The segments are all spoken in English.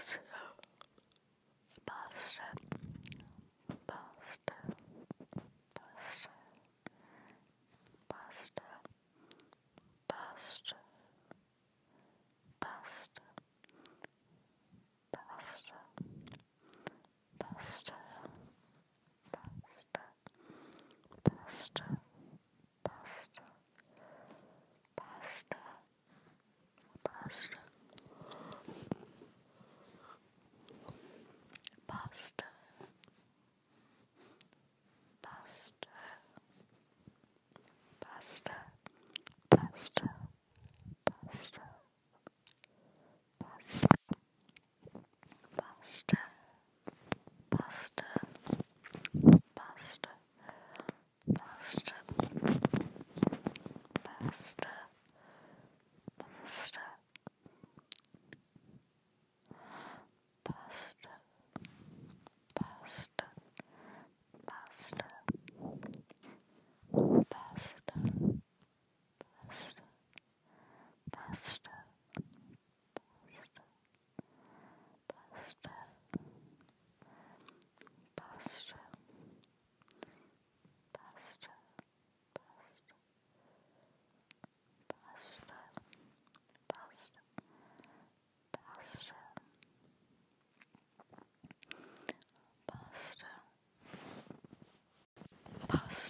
sucks. us.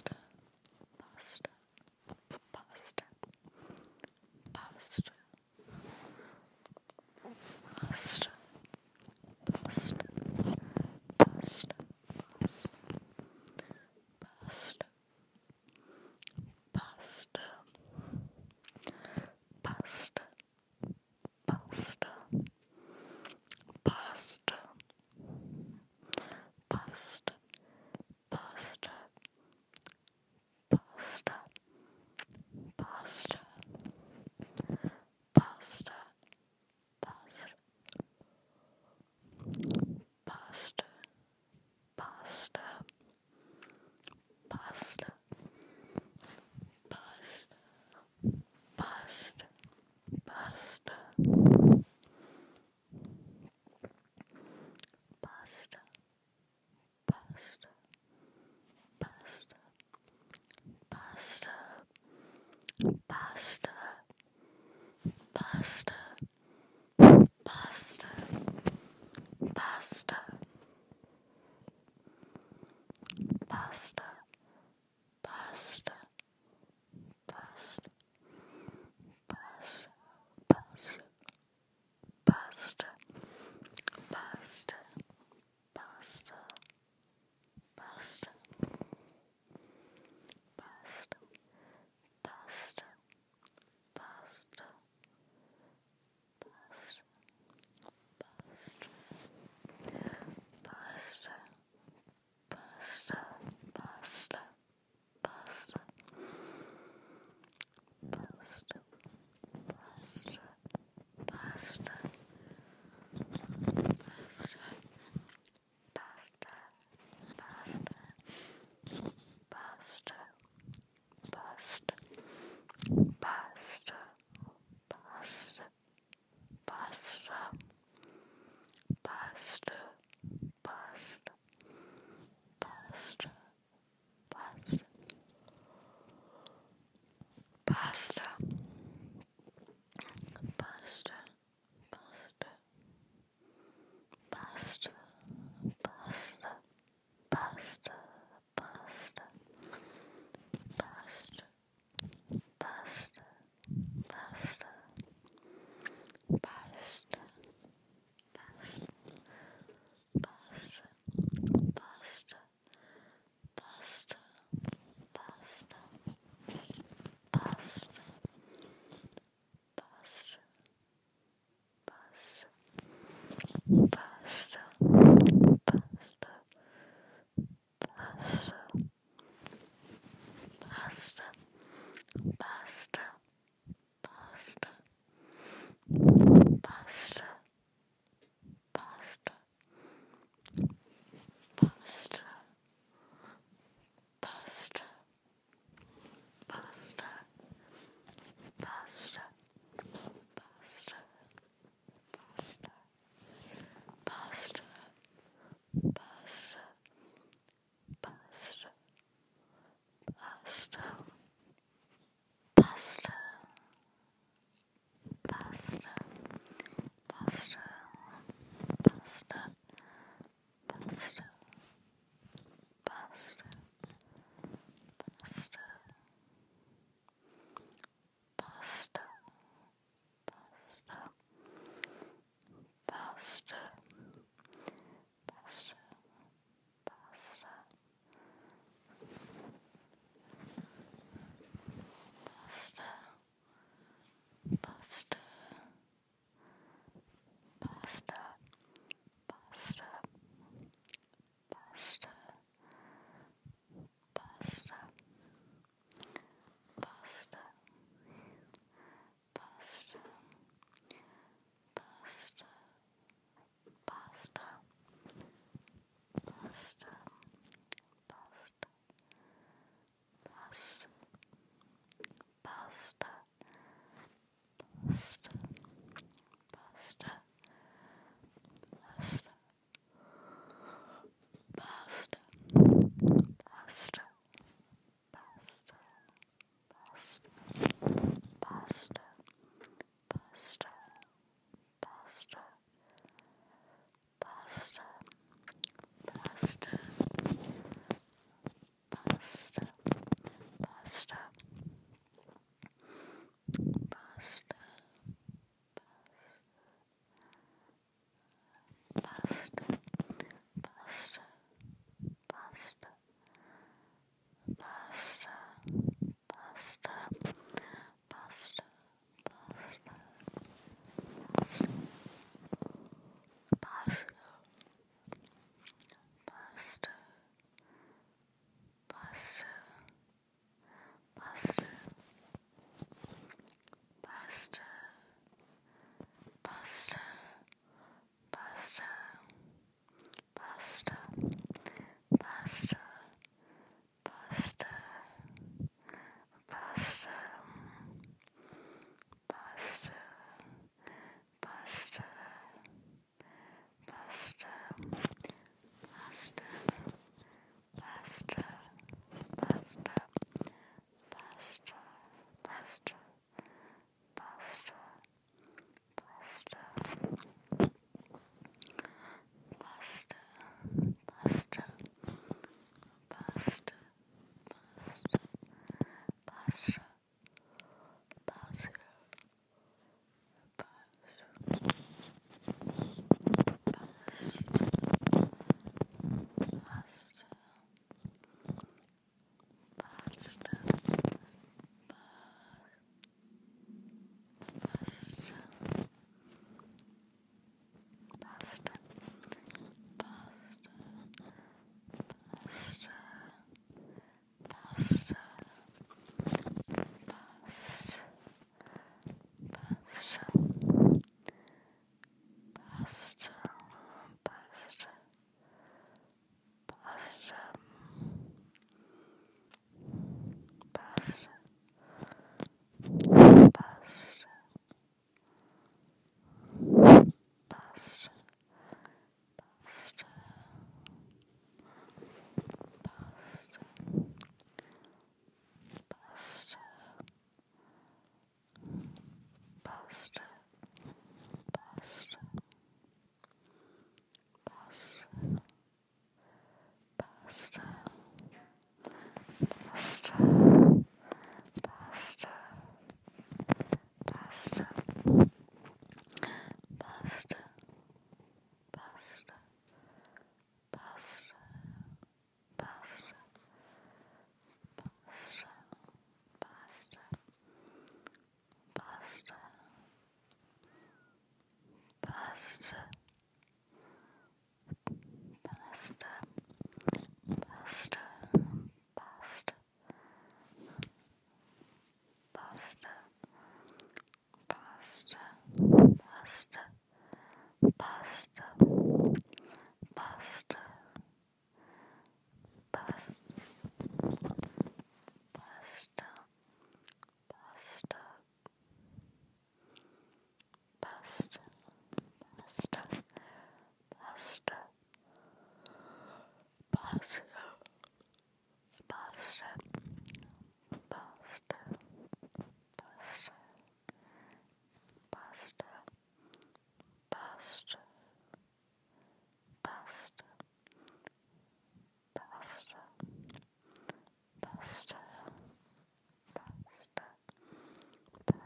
faster.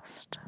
Just.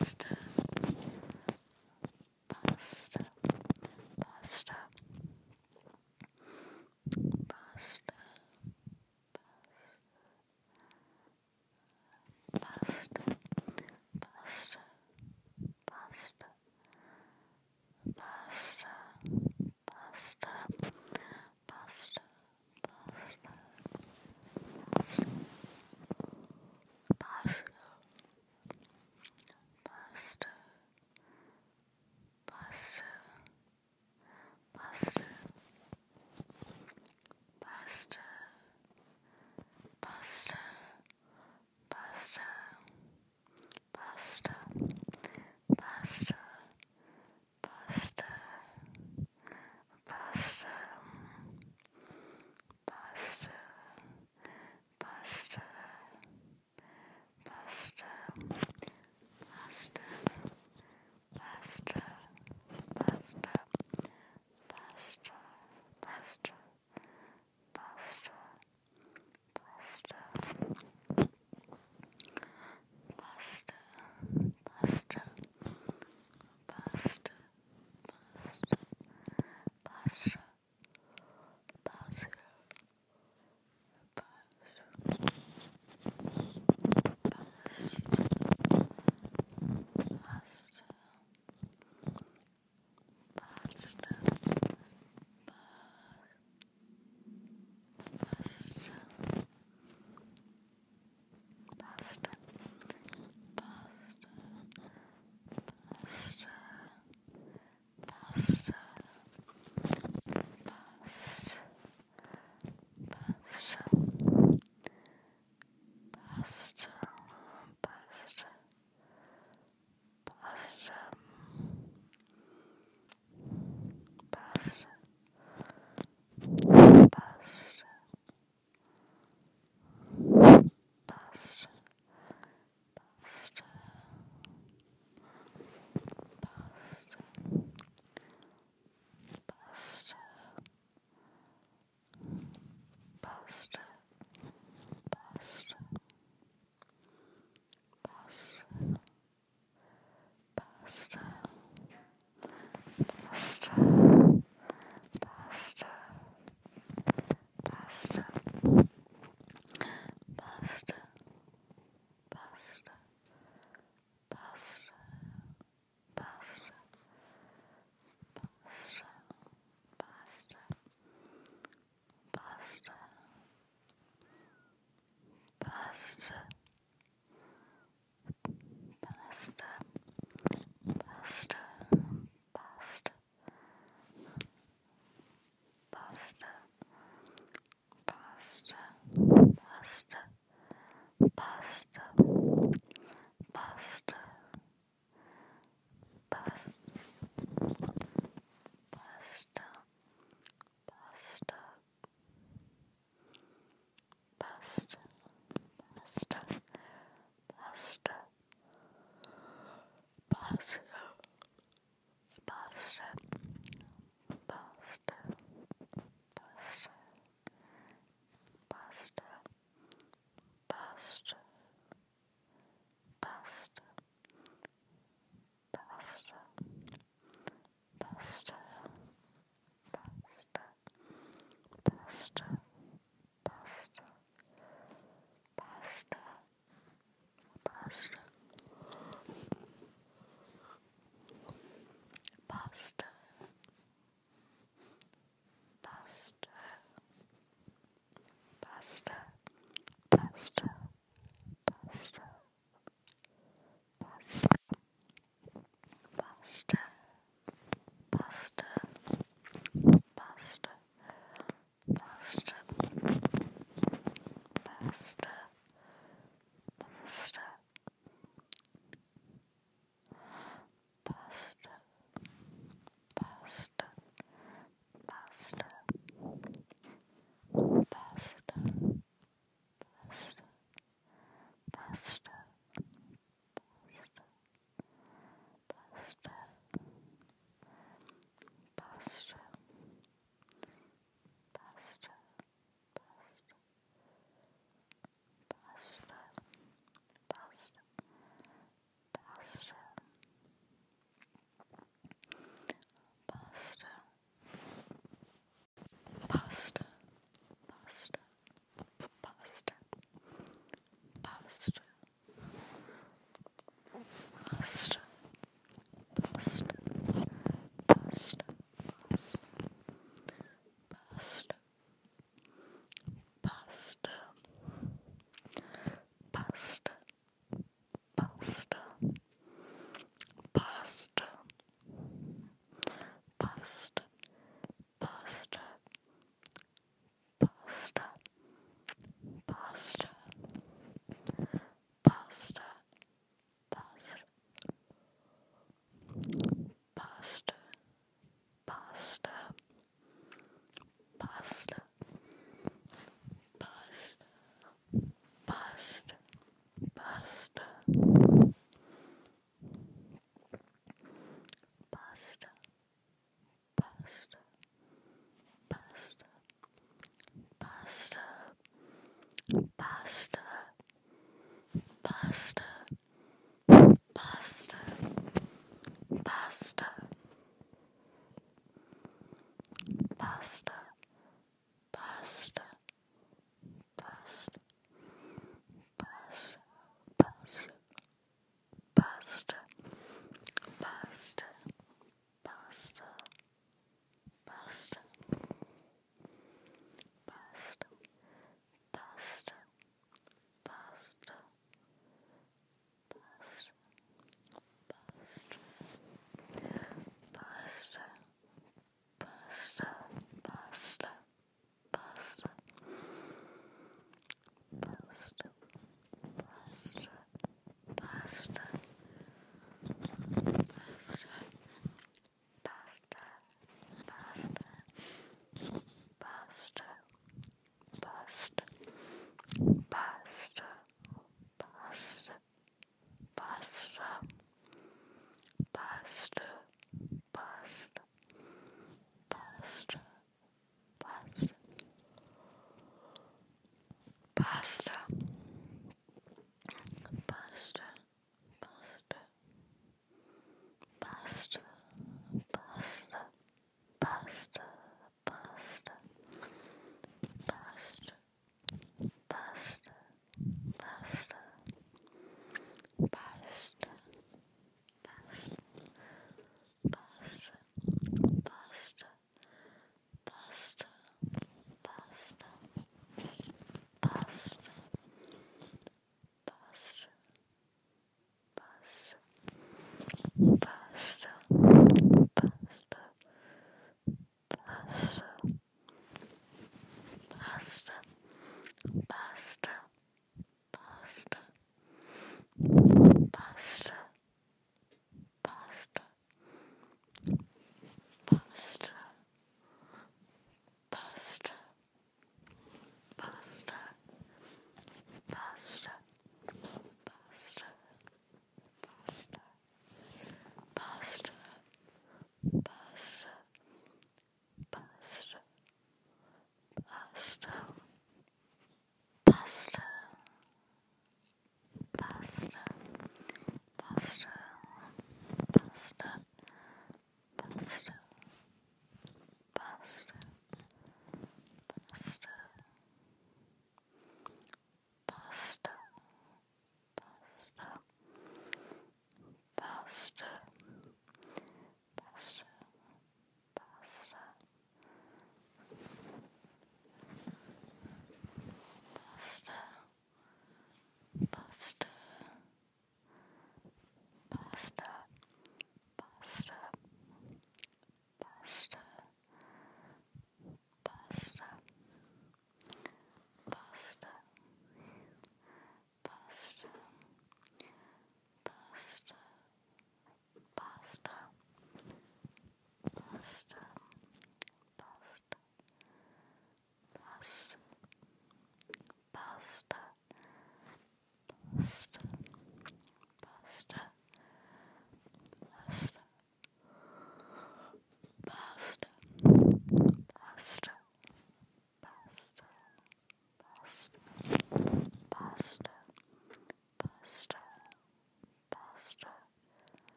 next. podcast.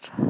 podcast.